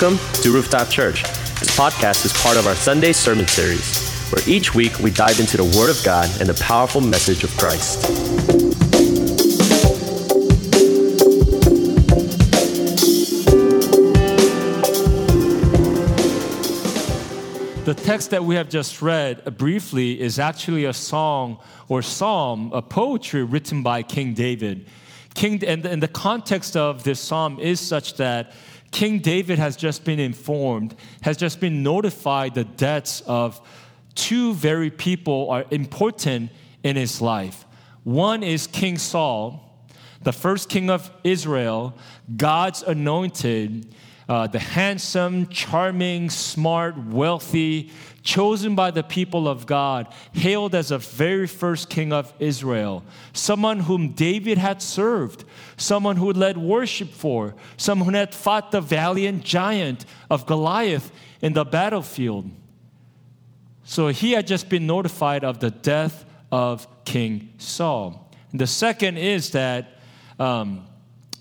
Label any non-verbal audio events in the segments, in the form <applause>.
Welcome to Rooftop Church. This podcast is part of our Sunday sermon series, where each week we dive into the Word of God and the powerful message of Christ. The text that we have just read uh, briefly is actually a song or psalm, a poetry written by King David. King, and, and the context of this psalm is such that King David has just been informed, has just been notified the deaths of two very people are important in his life. One is King Saul, the first king of Israel, God's anointed, uh, the handsome, charming, smart, wealthy, chosen by the people of God, hailed as the very first king of Israel, someone whom David had served, someone who led worship for, someone who had fought the valiant giant of Goliath in the battlefield. So he had just been notified of the death of King Saul. And the second is that um,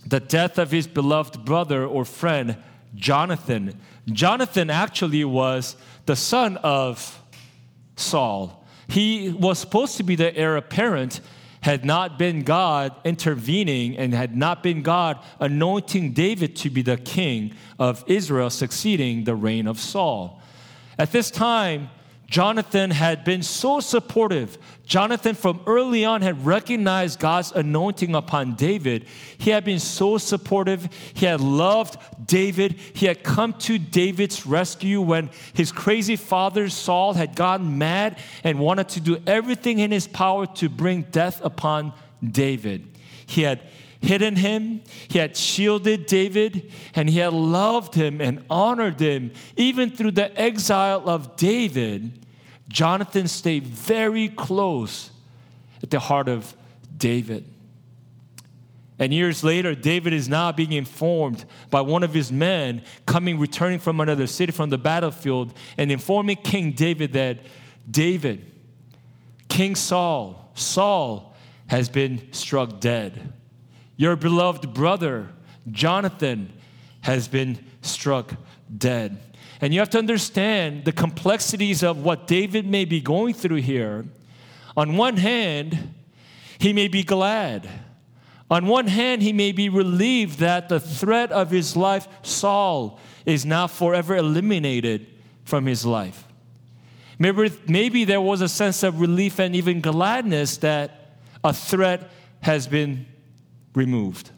the death of his beloved brother or friend, Jonathan. Jonathan actually was the son of Saul. He was supposed to be the heir apparent, had not been God intervening and had not been God anointing David to be the king of Israel, succeeding the reign of Saul. At this time, Jonathan had been so supportive. Jonathan, from early on, had recognized God's anointing upon David. He had been so supportive. He had loved David. He had come to David's rescue when his crazy father, Saul, had gotten mad and wanted to do everything in his power to bring death upon David. He had hidden him, he had shielded David, and he had loved him and honored him. Even through the exile of David, Jonathan stayed very close at the heart of David. And years later, David is now being informed by one of his men coming, returning from another city from the battlefield, and informing King David that David, King Saul, Saul has been struck dead. Your beloved brother, Jonathan, has been struck dead. And you have to understand the complexities of what David may be going through here. On one hand, he may be glad. On one hand, he may be relieved that the threat of his life, Saul, is now forever eliminated from his life. Maybe, maybe there was a sense of relief and even gladness that a threat has been removed.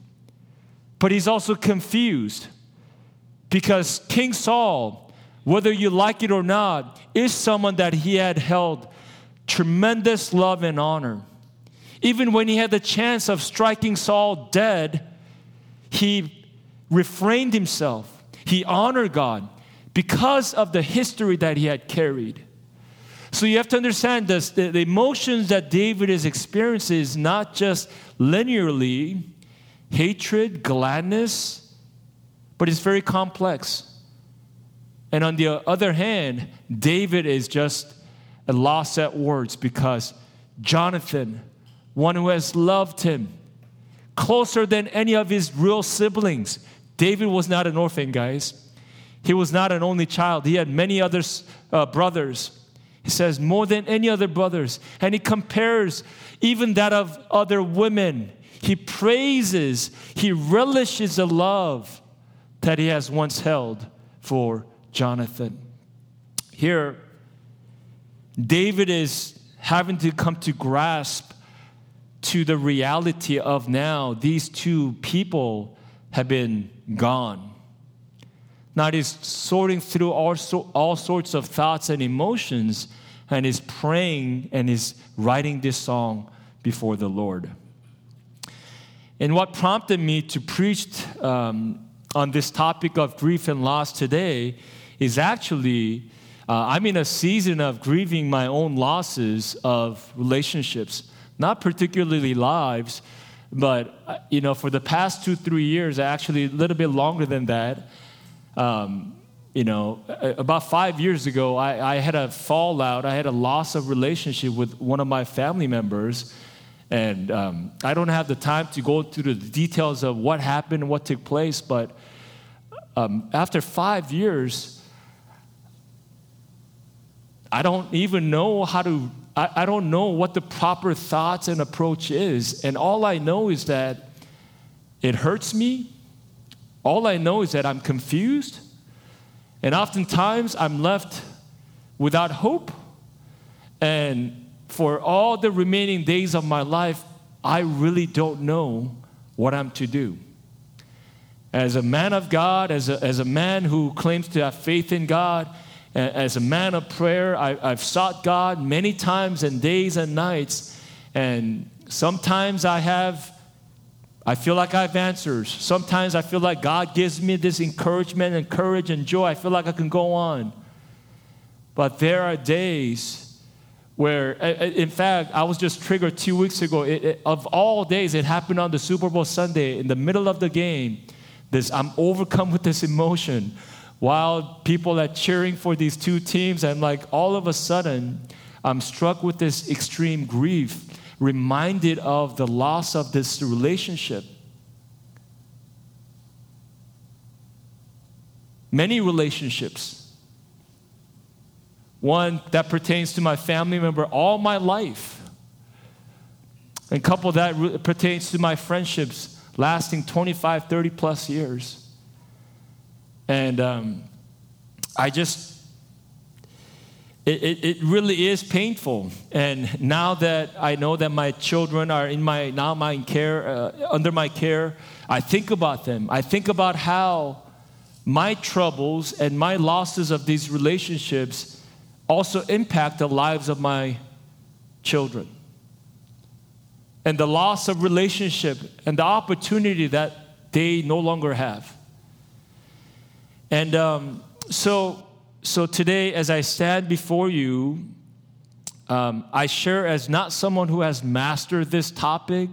But he's also confused because King Saul, whether you like it or not, is someone that he had held tremendous love and honor. Even when he had the chance of striking Saul dead, he refrained himself. He honored God because of the history that he had carried. So you have to understand this the, the emotions that David is experiencing is not just linearly hatred, gladness, but it's very complex. And on the other hand, David is just a loss at words because Jonathan, one who has loved him closer than any of his real siblings, David was not an orphan, guys. He was not an only child. He had many other uh, brothers. He says, more than any other brothers. And he compares even that of other women. He praises, he relishes the love that he has once held for Jonathan. Here, David is having to come to grasp to the reality of now these two people have been gone. Now he's sorting through all, all sorts of thoughts and emotions and is praying and is writing this song before the Lord. And what prompted me to preach um, on this topic of grief and loss today is actually uh, I'm in a season of grieving my own losses of relationships, not particularly lives, but uh, you know, for the past two, three years, actually a little bit longer than that. Um, you know, about five years ago, I, I, had a fallout. I had a loss of relationship with one of my family members. And um, I don't have the time to go through the details of what happened, what took place, but um, after five years, I don't even know how to, I, I don't know what the proper thoughts and approach is. And all I know is that it hurts me. All I know is that I'm confused. And oftentimes I'm left without hope. And for all the remaining days of my life, I really don't know what I'm to do. As a man of God, as a, as a man who claims to have faith in God, as a man of prayer, I, I've sought God many times and days and nights. And sometimes I have, I feel like I have answers. Sometimes I feel like God gives me this encouragement and courage and joy. I feel like I can go on. But there are days where, in fact, I was just triggered two weeks ago. It, it, of all days, it happened on the Super Bowl Sunday in the middle of the game. This, I'm overcome with this emotion while people are cheering for these two teams, and like all of a sudden, I'm struck with this extreme grief, reminded of the loss of this relationship. Many relationships one that pertains to my family member all my life. And couple that re- pertains to my friendships lasting 25, 30 plus years. And um, I just, it, it, it, really is painful. And now that I know that my children are in my, now my care, uh, under my care, I think about them. I think about how my troubles and my losses of these relationships also impact the lives of my children. And the loss of relationship and the opportunity that they no longer have. And um, so, so today, as I stand before you, um, I share as not someone who has mastered this topic,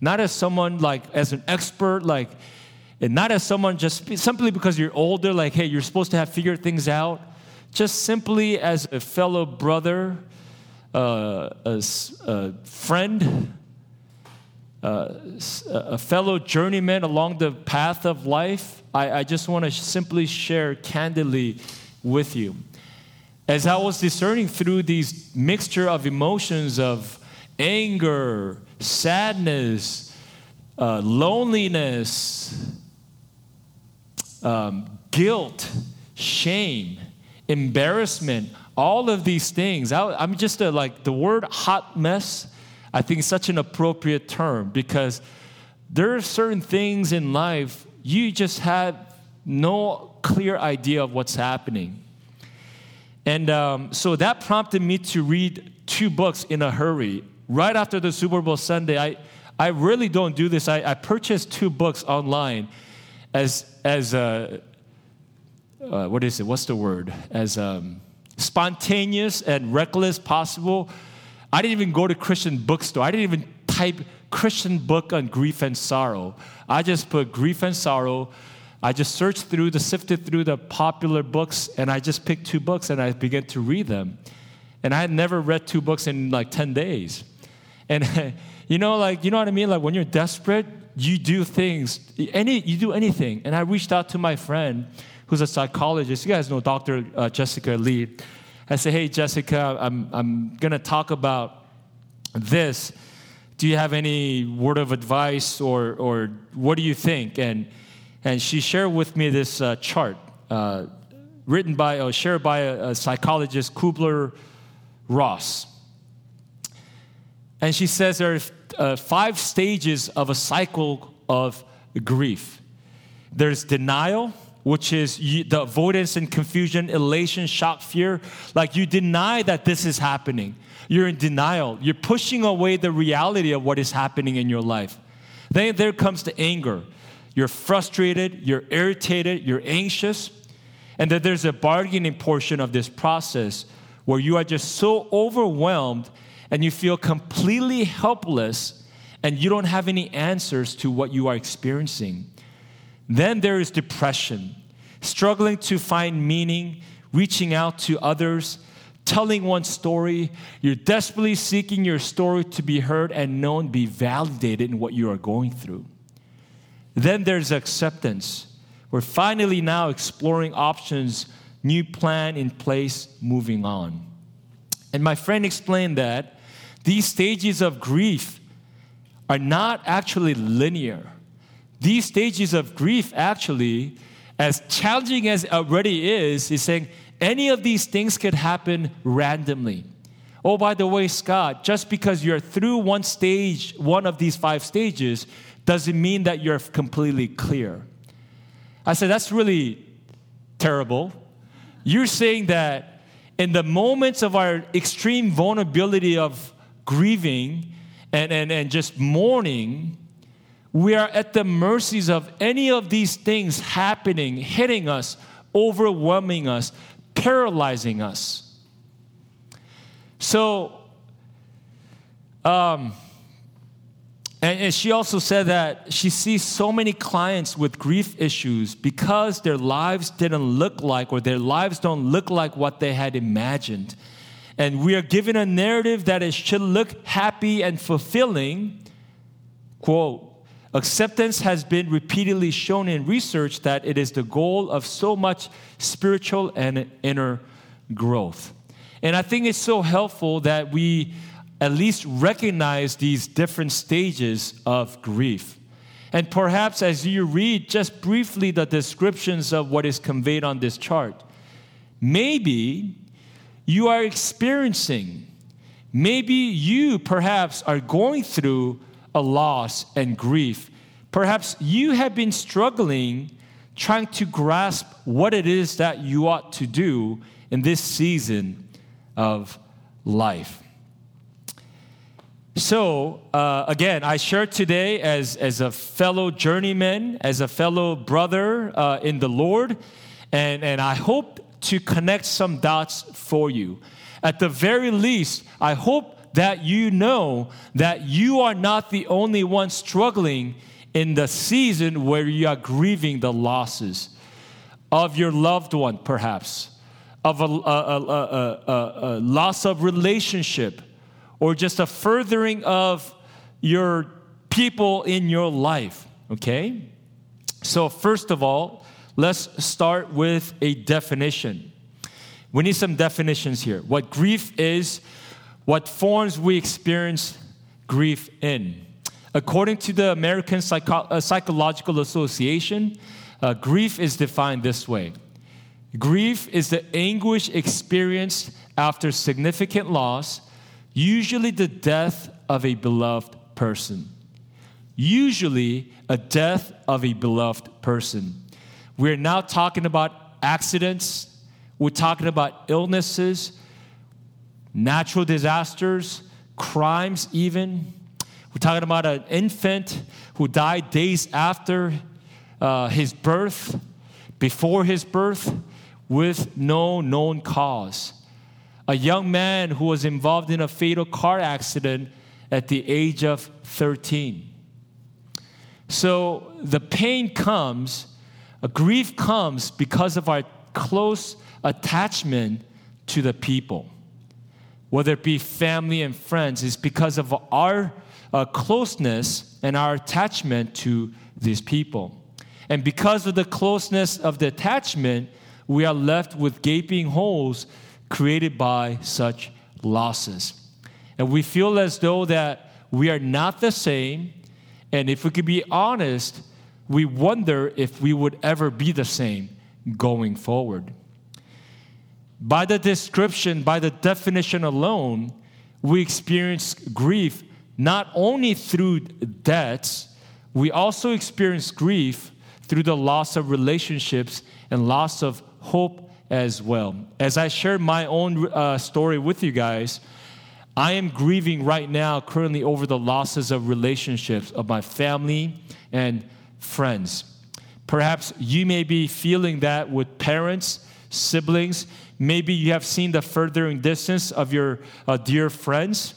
not as someone like as an expert, like, and not as someone just simply because you're older, like, hey, you're supposed to have figured things out. Just simply as a fellow brother, uh, a, a, friend, uh, a fellow journeyman along the path of life, I, I just want to simply share candidly with you. As I was discerning through these mixture of emotions of anger, sadness, uh, loneliness, um, guilt, shame, embarrassment, all of these things. I, am just a, like the word hot mess, I think is such an appropriate term because there are certain things in life you just have no clear idea of what's happening. And um, so that prompted me to read two books in a hurry. Right after the Super Bowl Sunday, I, I really don't do this. I, I purchased two books online as, as a, uh, what is it? What's the word? As um, spontaneous and reckless possible. I didn't even go to Christian bookstore. I didn't even type Christian book on grief and sorrow. I just put grief and sorrow. I just searched through the, sifted through the popular books, and I just picked two books and I began to read them. And I had never read two books in like 10 days. And <laughs> you know, like, you know what I mean? Like when you're desperate, you do things, any, you do anything. And I reached out to my friend who's a psychologist. You guys know Dr. Uh, Jessica Lee. I said, Hey, Jessica, I'm, I'm to talk about this. Do you have any word of advice or, or what do you think? And, and she shared with me this uh, chart uh, written by or shared by a, a psychologist, Kubler Ross. And she says there are uh, five stages of a cycle of grief there's denial, which is the avoidance and confusion, elation, shock, fear. Like you deny that this is happening. You're in denial. You're pushing away the reality of what is happening in your life. Then there comes the anger. You're frustrated, you're irritated, you're anxious. And that there's a bargaining portion of this process where you are just so overwhelmed and you feel completely helpless and you don't have any answers to what you are experiencing. Then there is depression, struggling to find meaning, reaching out to others, telling one story. You're desperately seeking your story to be heard and known, be validated in what you are going through. Then there's acceptance, We're finally now exploring options, new plan in place, moving on. And my friend explained that these stages of grief are not actually linear. These stages of grief, actually, as challenging as it already is, is saying any of these things could happen randomly. Oh, by the way, Scott, just because you're through one stage, one of these five stages, doesn't mean that you're completely clear. I said, that's really terrible. You're saying that in the moments of our extreme vulnerability of grieving and, and, and just mourning, we are at the mercies of any of these things happening, hitting us, overwhelming us, paralyzing us. So, um, and, she also said that she sees so many clients with grief issues because their lives didn't look like, or their lives don't look like what they had imagined. And we are given a narrative that it should look happy and fulfilling. Quote, acceptance has been repeatedly shown in research that it is the goal of so much spiritual and inner growth. And I think it's so helpful that we at least recognize these different stages of grief. And perhaps as you read just briefly the descriptions of what is conveyed on this chart, maybe you are experiencing, maybe you perhaps are going through a loss and grief. Perhaps you have been struggling trying to grasp what it is that you ought to do in this season of life. So, uh, again, I share today as, as a fellow journeyman, as a fellow brother uh, in the Lord, and, and I hope to connect some dots for you. At the very least, I hope that you know that you are not the only one struggling in the season where you are grieving the losses of your loved one, perhaps, of a, a, a, a loss of relationship or just a furthering of your people in your life, okay? So, first of all, let's start with a definition. We need some definitions here. What grief is, what forms we experience grief in. According to the American Psycho- uh, Psychological Association, uh, grief is defined this way Grief is the anguish experienced after significant loss usually the death of a beloved person. Usually, a death of a beloved person. We're now talking about accidents, we're talking about illnesses, natural disasters, crimes, even. We're talking about an infant who died days after uh, his birth, before his birth, with no known cause a young man who was involved in a fatal car accident at the age of 13. So the pain comes, a grief comes because of our close attachment to the people. Whether it be family and friends, is because of our uh, closeness and our attachment to these people. And because of the closeness of the attachment, we are left with gaping holes created by such losses. And we feel as though that we are not the same. And if we could be honest, we wonder if we would ever be the same going forward. By the description, by the definition alone, we experience grief not only through debts, we also experience grief through the loss of relationships and loss of hope as well. As I share my own uh, story with you guys, I am grieving right now, currently, over the losses of relationships of my family and friends. Perhaps you may be feeling that with parents, siblings. Maybe you have seen the furthering distance of your uh, dear friends.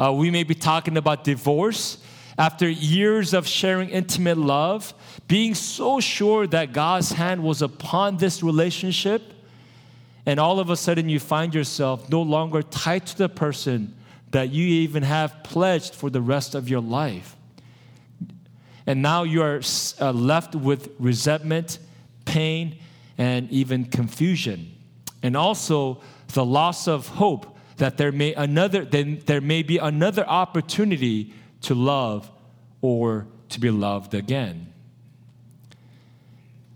Uh, we may be talking about divorce. After years of sharing intimate love, being so sure that God's hand was upon this relationship, and all of a sudden you find yourself no longer tied to the person that you even have pledged for the rest of your life. And now you are uh, left with resentment, pain, and even confusion. And also the loss of hope that there may another then there may be another opportunity to love or to be loved again.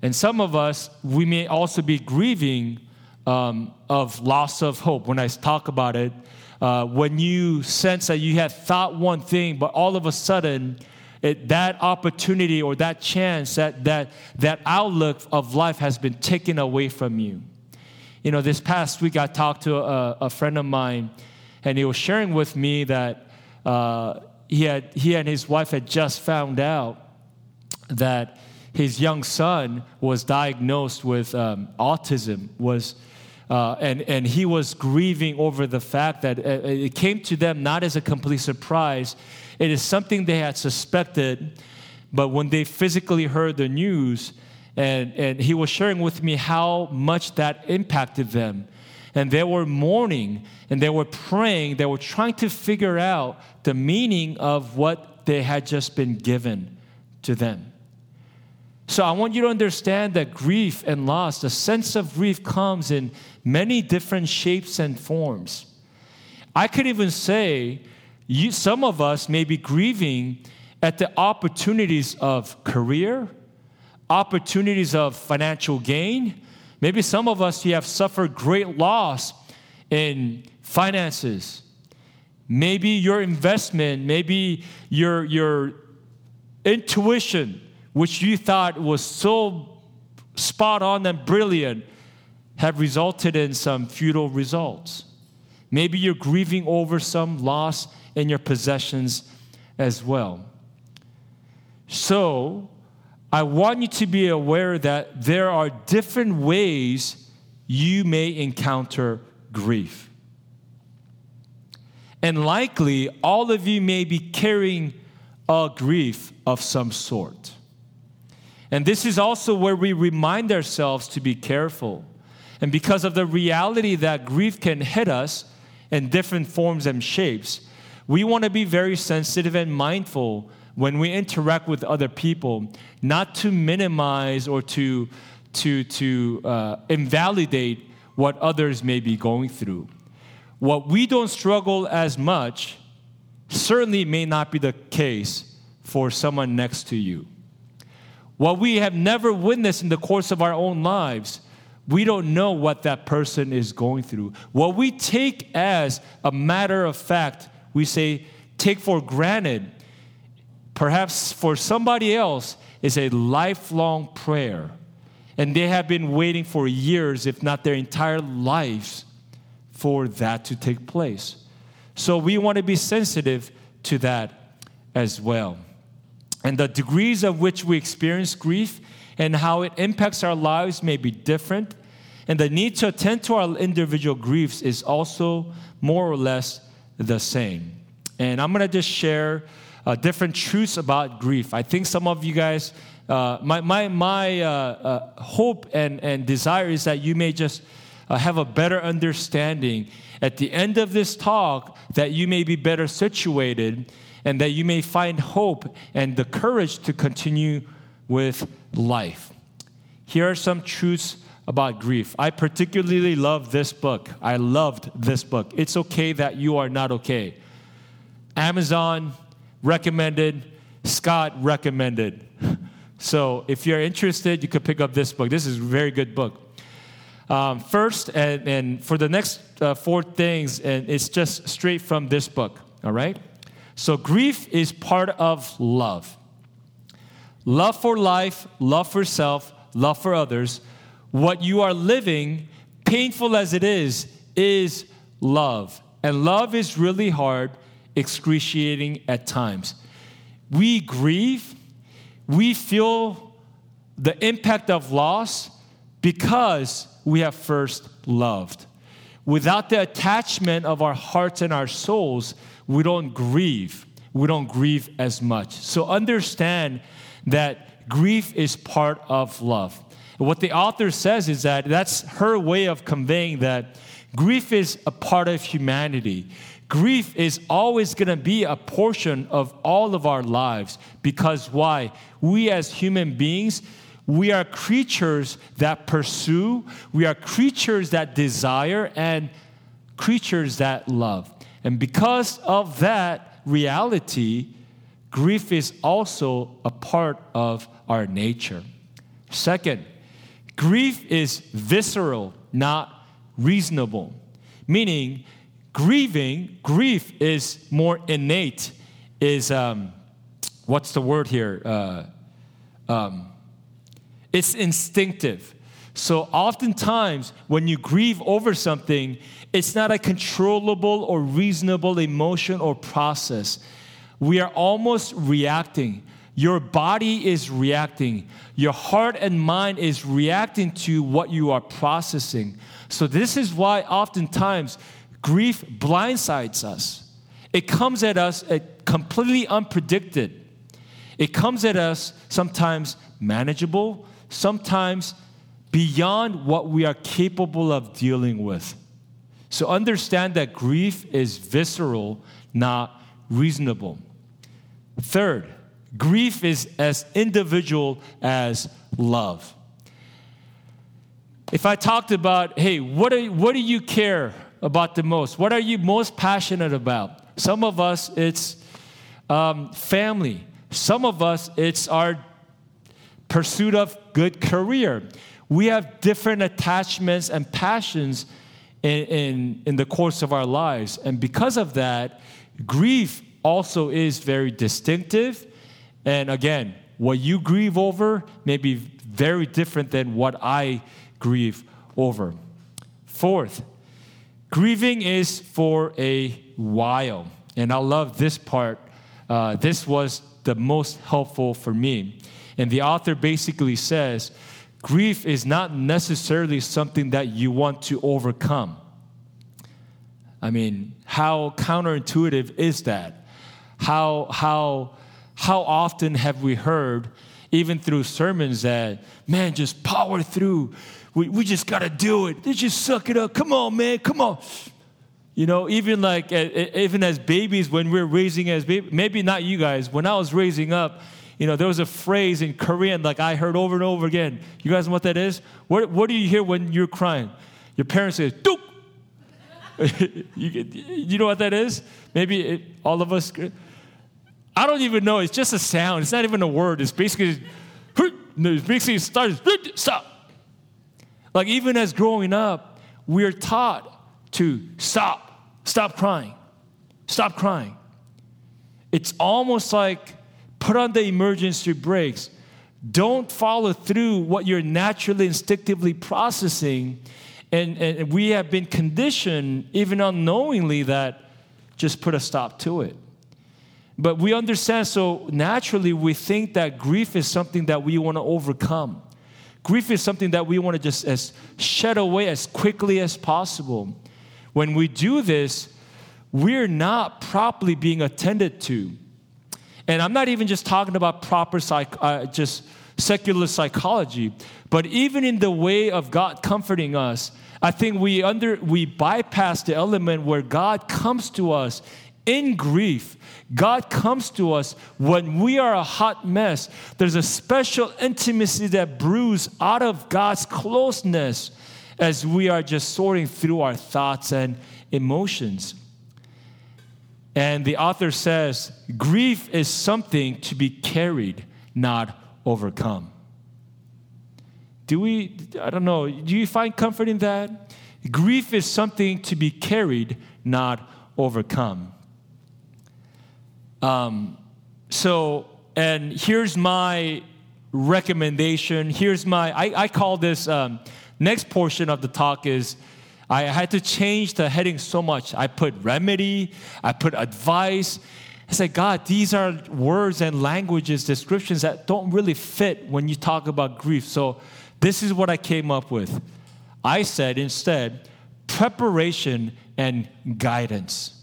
And some of us, we may also be grieving um, of loss of hope. When I talk about it, uh, when you sense that you had thought one thing, but all of a sudden, it, that opportunity or that chance, that, that, that outlook of life has been taken away from you. You know, this past week I talked to a, a friend of mine, and he was sharing with me that uh, he, had, he and his wife had just found out that his young son was diagnosed with um, autism, was uh, and, and he was grieving over the fact that uh, it came to them not as a complete surprise. It is something they had suspected, but when they physically heard the news, and, and he was sharing with me how much that impacted them. And they were mourning and they were praying, they were trying to figure out the meaning of what they had just been given to them. So I want you to understand that grief and loss, the sense of grief comes in many different shapes and forms. I could even say you, some of us may be grieving at the opportunities of career, opportunities of financial gain. Maybe some of us, you have suffered great loss in finances. Maybe your investment, maybe your, your intuition, which you thought was so spot on and brilliant, have resulted in some futile results. Maybe you're grieving over some loss in your possessions as well. So, I want you to be aware that there are different ways you may encounter grief. And likely, all of you may be carrying a grief of some sort. And this is also where we remind ourselves to be careful. And because of the reality that grief can hit us in different forms and shapes, we want to be very sensitive and mindful when we interact with other people, not to minimize or to, to, to uh, invalidate what others may be going through. What we don't struggle as much certainly may not be the case for someone next to you. What we have never witnessed in the course of our own lives we don't know what that person is going through. What we take as a matter of fact, we say, take for granted, perhaps for somebody else, is a lifelong prayer. And they have been waiting for years, if not their entire lives, for that to take place. So we want to be sensitive to that as well. And the degrees of which we experience grief and how it impacts our lives may be different. And the need to attend to our individual griefs is also more or less the same. And I'm going to just share uh, different truths about grief. I think some of you guys, uh, my, my, my uh, uh hope and, and desire is that you may just uh, have a better understanding at the end of this talk, that you may be better situated and that you may find hope and the courage to continue with life. Here are some truths about grief. I particularly love this book. I loved this book. It's okay that you are not okay. Amazon recommended, Scott recommended. <laughs> So if you're interested, you could pick up this book. This is a very good book. Um, first, and, and, for the next uh, four things, and it's just straight from this book, all right? So grief is part of love love for life, love for self, love for others. What you are living, painful as it is, is love. And love is really hard, excruciating at times. We grieve, we feel the impact of loss because we have first loved. Without the attachment of our hearts and our souls, we don't grieve. We don't grieve as much. So understand that grief is part of love. What the author says is that that's her way of conveying that grief is a part of humanity. grief is always going to be a portion of all of our lives because why? We as human beings, we are creatures that pursue, we are creatures that desire, and creatures that love. And because of that reality, grief is also a part of our nature. Second, grief is visceral, not reasonable. Meaning, grieving, grief is more innate, is, um, what's the word here? Uh, um, it's instinctive. So, oftentimes, when you grieve over something, it's not a controllable or reasonable emotion or process. We are almost reacting. Your body is reacting. Your heart and mind is reacting to what you are processing. So, this is why oftentimes grief blindsides us. It comes at us uh, completely unpredicted. It comes at us sometimes manageable, sometimes beyond what we are capable of dealing with. So understand that grief is visceral, not reasonable. Third, grief is as individual as love. If I talked about, hey, what, are, what do you care about the most? What are you most passionate about? Some of us, it's um, family. Some of us, it's our pursuit of good career. We have different attachments and passions in, in, in the course of our lives. And because of that, grief also is very distinctive. And again, what you grieve over may be very different than what I grieve over. Fourth, grieving is for a while. And I love this part. Uh, this was the most helpful for me. And the author basically says grief is not necessarily something that you want to overcome. I mean, how counterintuitive is that? How, how, how often have we heard, even through sermons, that, man, just power through. We, we just got to do it. They just suck it up. Come on, man. Come on. You know, even like, even as babies, when we are raising as babies, maybe not you guys, when I was raising up, you know, there was a phrase in Korean like I heard over and over again. You guys know what that is? What, what do you hear when you're crying? Your parents say, Duk! <laughs> you, you know what that is? Maybe it, all of us. I don't even know. It's just a sound. It's not even a word. It's basically, it's basically starts, stop. Like even as growing up, we're taught to stop, stop crying, stop crying. It's almost like put on the emergency brakes. Don't follow through what you're naturally, instinctively processing. And, and we have been conditioned, even unknowingly, that just put a stop to it. But we understand, so naturally, we think that grief is something that we want to overcome. Grief is something that we want to just as shed away as quickly as possible. When we do this, we're not properly being attended to. And I'm not even just talking about proper psych, uh, just secular psychology, but even in the way of God comforting us, I think we under we bypass the element where God comes to us in grief. God comes to us when we are a hot mess. There's a special intimacy that brews out of God's closeness as we are just sorting through our thoughts and emotions. And the author says, grief is something to be carried, not overcome. Do we, I don't know, do you find comfort in that? Grief is something to be carried, not overcome. Um, so, and here's my recommendation. Here's my, I, I call this, um, next portion of the talk is I had to change the heading so much. I put remedy, I put advice. I said, God, these are words and languages, descriptions that don't really fit when you talk about grief. So this is what I came up with. I said instead, preparation and guidance.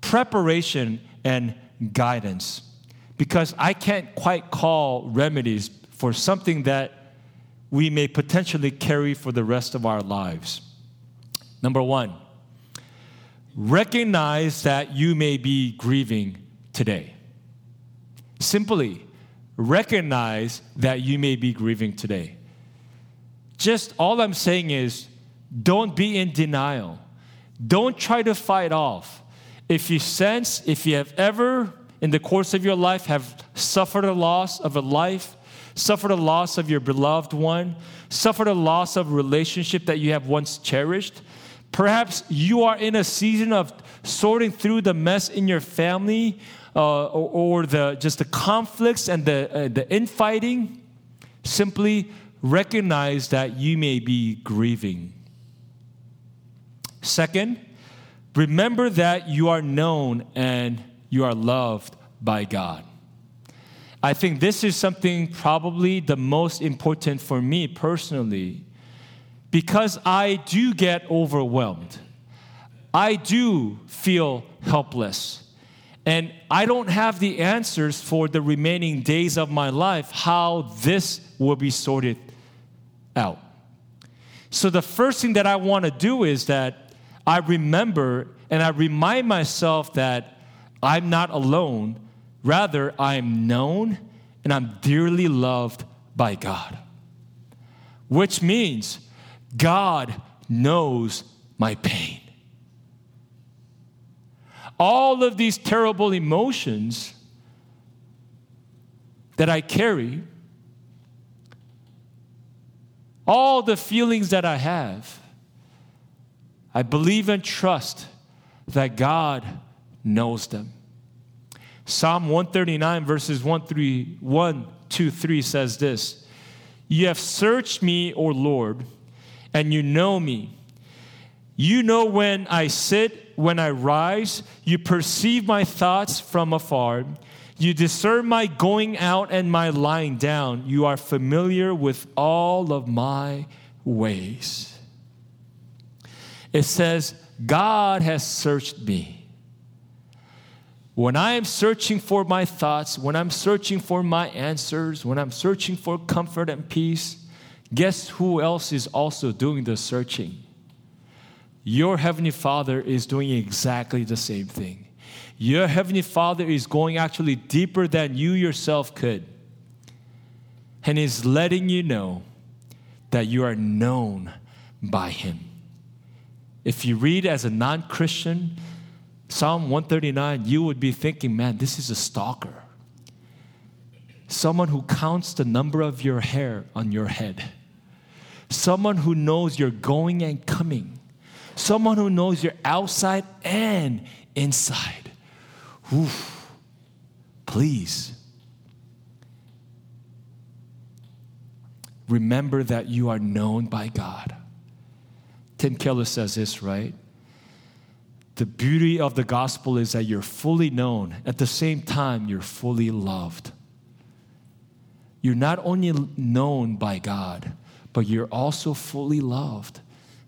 Preparation and guidance. Because I can't quite call remedies for something that we may potentially carry for the rest of our lives. Number one, recognize that you may be grieving today. Simply recognize that you may be grieving today. Just all I'm saying is don't be in denial. Don't try to fight off. If you sense, if you have ever in the course of your life have suffered a loss of a life, suffered a loss of your beloved one, suffered a loss of a relationship that you have once cherished, perhaps you are in a season of sorting through the mess in your family uh, or, or, the, just the conflicts and the, uh, the infighting, simply recognize that you may be grieving. Second, remember that you are known and you are loved by God. I think this is something probably the most important for me personally because I do get overwhelmed. I do feel helpless. And I don't have the answers for the remaining days of my life how this will be sorted out. So, the first thing that I want to do is that I remember and I remind myself that I'm not alone. Rather, I'm known and I'm dearly loved by God. Which means God knows my pain. All of these terrible emotions that I carry, all the feelings that I have, I believe and trust that God knows them. Psalm 139, verses 1 through 1, 2, 3 says this You have searched me, O Lord, and you know me. You know when I sit, when I rise. You perceive my thoughts from afar. You discern my going out and my lying down. You are familiar with all of my ways. It says, God has searched me when I am searching for my thoughts, when I'm searching for my answers, when I'm searching for comfort and peace, guess who else is also doing the searching? Your Heavenly Father is doing exactly the same thing. Your Heavenly Father is going actually deeper than you yourself could. And is letting you know that you are known by Him. If you read as a non Christian, Psalm 139, you would be thinking, man, this is a stalker. Someone who counts the number of your hair on your head. Someone who knows you're going and coming. Someone who knows you're outside and inside. Oof. Please. Remember that you are known by God. Tim Keller says this, right? the beauty of the gospel is that you're fully known. At the same time, you're fully loved. You're not only known by God, but you're also fully loved.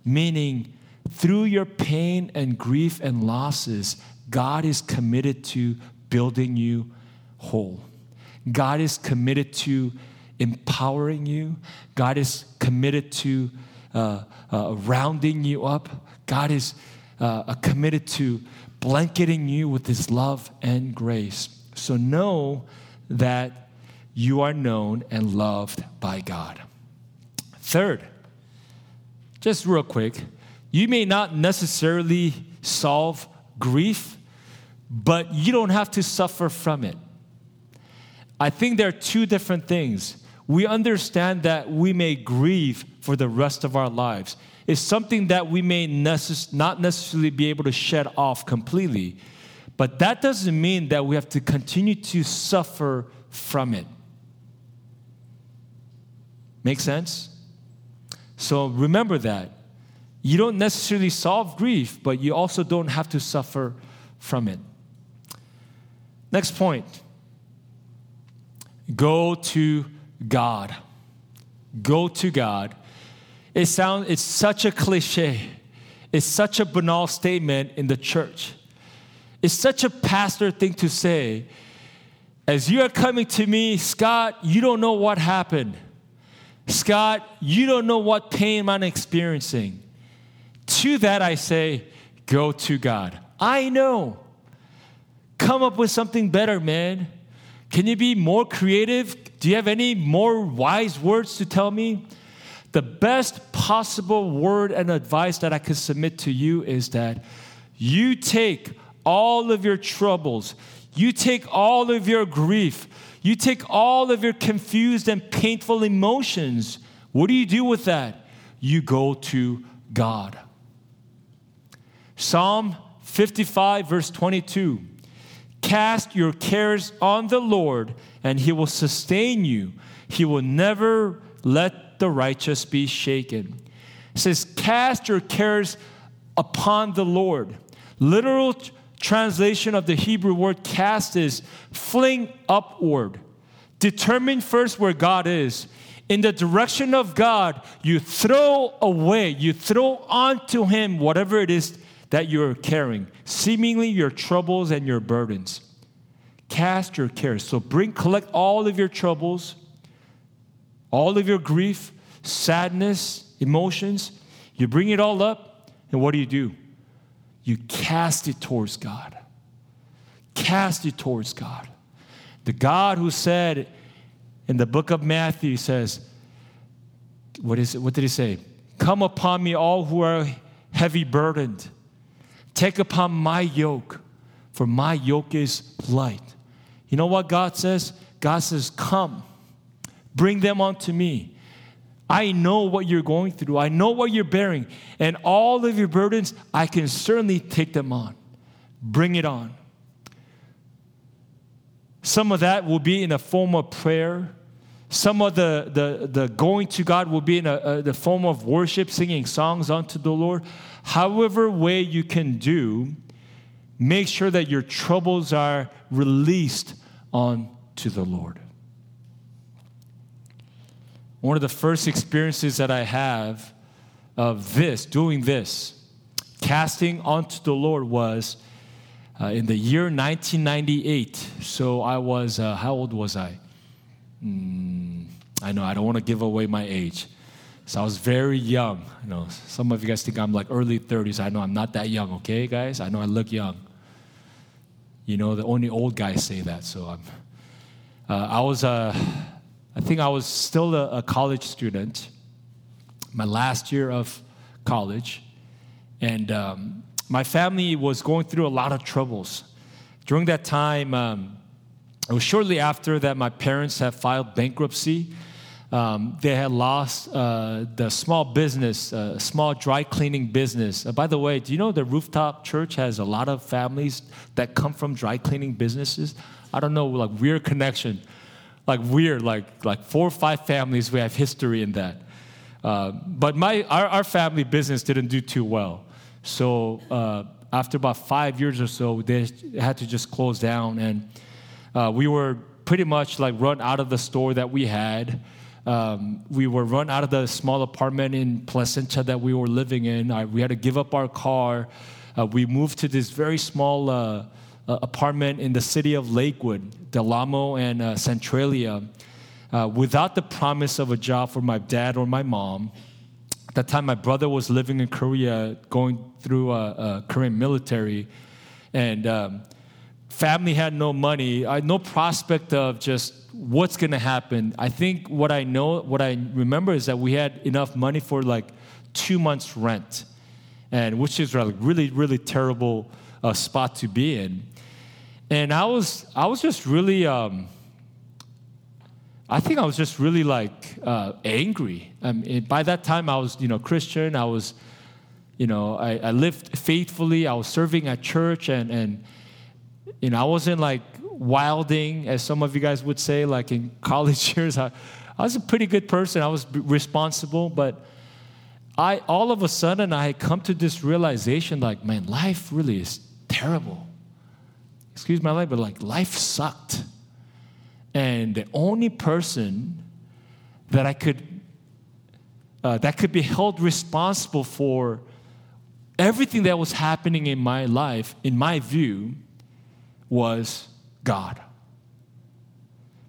Meaning, through your pain and grief and losses, God is committed to building you whole. God is committed to empowering you. God is committed to uh, uh, rounding you up. God is uh, committed to blanketing you with His love and grace. So know that you are known and loved by God. Third, just real quick, you may not necessarily solve grief, but you don't have to suffer from it. I think there are two different things. We understand that we may grieve for the rest of our lives It's something that we may necess- not necessarily be able to shed off completely. But that doesn't mean that we have to continue to suffer from it. Make sense? So remember that. You don't necessarily solve grief, but you also don't have to suffer from it. Next point go to God. Go to God it sounds, it's such a cliche. It's such a banal statement in the church. It's such a pastor thing to say. As you are coming to me, Scott, you don't know what happened. Scott, you don't know what pain I'm experiencing. To that I say, go to God. I know. Come up with something better, man. Can you be more creative? Do you have any more wise words to tell me? The best possible word and advice that I could submit to you is that you take all of your troubles, you take all of your grief, you take all of your confused and painful emotions. What do you do with that? You go to God. Psalm 55, verse 22 Cast your cares on the Lord, and he will sustain you. He will never let the righteous be shaken. It says, Cast your cares upon the Lord. Literal translation of the Hebrew word cast is fling upward. Determine first where God is. In the direction of God, you throw away, you throw onto Him whatever it is that you're carrying, seemingly your troubles and your burdens. Cast your cares. So bring, collect all of your troubles, all of your grief, sadness, emotions. You bring it all up, and what do you do? You cast it towards God. Cast it towards God. The God who said in the book of Matthew says, what is it? What did he say? Come upon me, all who are heavy burdened Take upon my yoke, for my yoke is light. You know what God says? God says, Come, bring them unto me. I know what you're going through, I know what you're bearing, and all of your burdens, I can certainly take them on. Bring it on. Some of that will be in a form of prayer. Some of the, the, the going to God will be in a, a, the form of worship, singing songs unto the Lord however way you can do, make sure that your troubles are released onto the Lord. One of the first experiences that I have of this, doing this, casting onto the Lord was uh, in the year 1998. So I was, uh, how old was I? Mm, I know, I don't want to give away my age. So I was very young. You know, some of you guys think I'm like early 30s. I know I'm not that young, okay, guys? I know I look young. You know, the only old guys say that. So I'm, uh, I was, uh, I think I was still a, a, college student, my last year of college. And um, my family was going through a lot of troubles. During that time, um, it was shortly after that my parents had filed bankruptcy um, they had lost uh, the small business, uh, small dry cleaning business. Uh, by the way, do you know the rooftop church has a lot of families that come from dry cleaning businesses? I don't know, like weird connection, like weird, like like four or five families. We have history in that. Uh, but my our, our, family business didn't do too well, so uh, after about five years or so, they had to just close down, and uh, we were pretty much like run out of the store that we had. Um, we were run out of the small apartment in Placentia that we were living in. I, we had to give up our car. Uh, we moved to this very small uh, uh, apartment in the city of Lakewood, Del Amo and uh, Centralia, uh, without the promise of a job for my dad or my mom. At that time, my brother was living in Korea, going through a Korean military, and um, family had no money. I no prospect of just what's going to happen. I think what I know, what I remember is that we had enough money for like two months' rent, and which is like really, really terrible uh, spot to be in. And I was, I was just really, um, I think I was just really like uh, angry. By that time, I was, you know, Christian. I was, you know, I, I lived faithfully. I was serving at church, and and you know, I wasn't like wilding, as some of you guys would say, like in <laughs> college years. I, I was a pretty good person. I was responsible, but I all of a sudden I had come to this realization, like, man, life really is terrible. Excuse my language, but like life sucked. And the only person that I could uh, that could be held responsible for everything that was happening in my life, in my view, was God.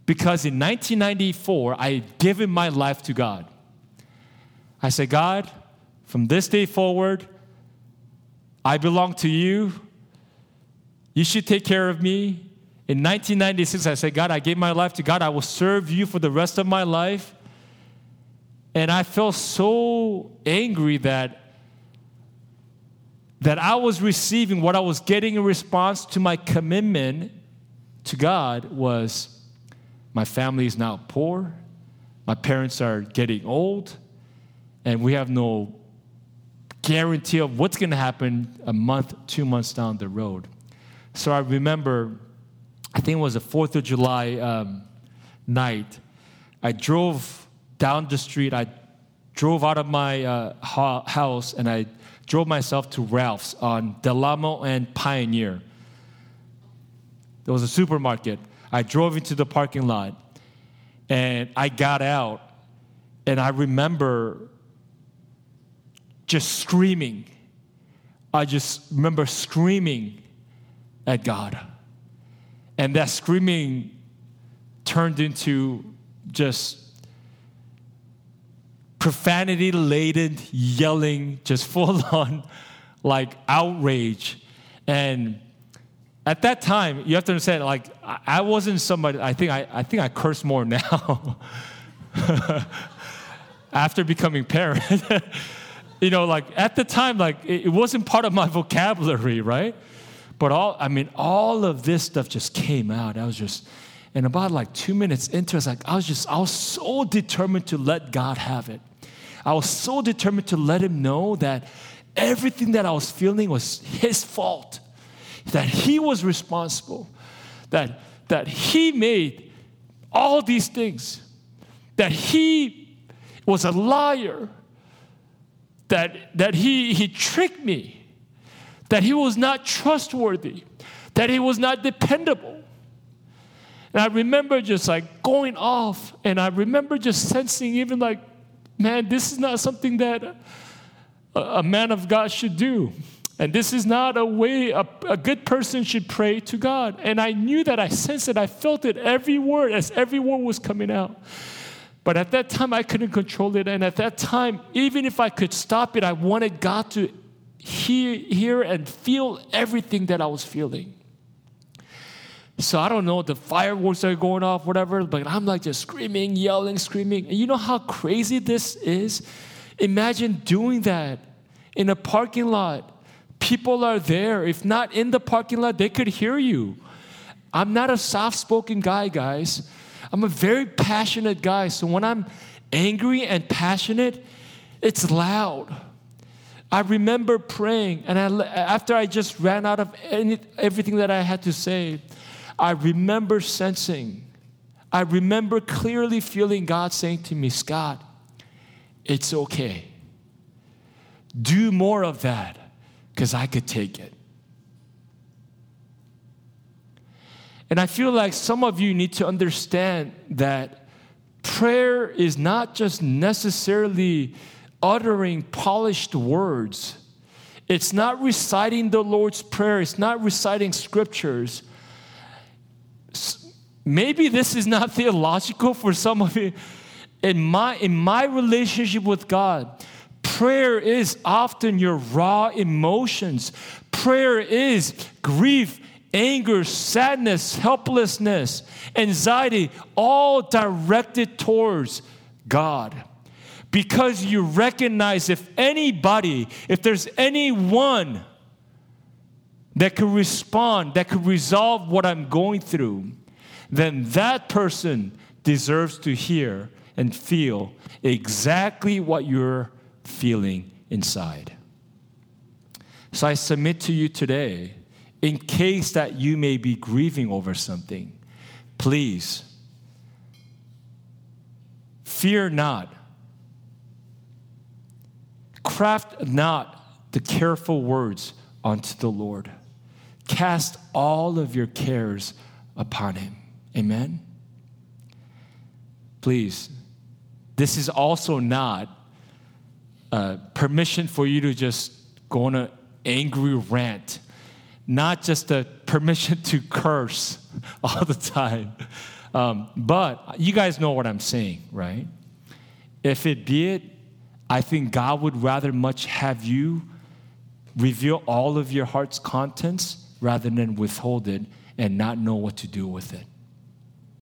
Because in 1994, I had given my life to God. I said, God, from this day forward, I belong to you. You should take care of me. In 1996, I said, God, I gave my life to God. I will serve you for the rest of my life. And I felt so angry that, that I was receiving what I was getting in response to my commitment to God was my family is now poor, my parents are getting old, and we have no guarantee of what's going to happen a month, two months down the road. So I remember, I think it was the 4th of July um, night, I drove down the street. I drove out of my uh, house and I drove myself to Ralph's on Del Amo and Pioneer. There was a supermarket. I drove into the parking lot and I got out and I remember just screaming. I just remember screaming at God. And that screaming turned into just profanity laden yelling, just <laughs> full on like outrage. And at that time, you have to understand, like, I wasn't somebody, I think I, I think I curse more <laughs> now after becoming parent. <laughs> you know, like at the time, like it, it wasn't part of my vocabulary, right? But all, I mean, all of this stuff just came out. I was just, and about like two minutes into it, I was like, I was just, I was so determined to let God have it. I was so determined to let Him know that everything that I was feeling was His fault, that He was responsible, that, that He made all these things, that He was a liar, that, that he, he tricked me, that he was not trustworthy, that he was not dependable. And I remember just like going off, and I remember just sensing, even like, man, this is not something that a, man of God should do. And this is not a way a, a, good person should pray to God. And I knew that I sensed it. I felt it every word as every word was coming out. But at that time, I couldn't control it. And at that time, even if I could stop it, I wanted God to hear, hear and feel everything that I was feeling. So I don't know, the fireworks are going off, whatever, but I'm like just screaming, yelling, screaming. And you know how crazy this is? Imagine doing that in a parking lot. People are there. If not in the parking lot, they could hear you. I'm not a soft spoken guy, guys. I'm a very passionate guy. So when I'm angry and passionate, it's loud. I remember praying, and I, after I just ran out of any, everything that I had to say, I remember sensing, I remember clearly feeling God saying to me, Scott, it's okay. Do more of that because I could take it. And I feel like some of you need to understand that prayer is not just necessarily uttering polished words. It's not reciting the Lord's Prayer, it's not reciting scriptures. Maybe this is not theological for some of you. In my, in my relationship with God, prayer is often your raw emotions. Prayer is grief anger, sadness, helplessness, anxiety, all directed towards God. Because you recognize if anybody, if there's anyone that could respond, that could resolve what I'm going through, then that person deserves to hear and feel exactly what you're feeling inside. So I submit to you today in case that you may be grieving over something, please fear not. Craft not the careful words unto the Lord. Cast all of your cares upon him. Amen. Please, this is also not uh, permission for you to just go on an angry rant not just a permission to curse <laughs> all the time. Um, but you guys know what I'm saying, right? If it be it, I think God would rather much have you reveal all of your heart's contents rather than withhold it and not know what to do with it.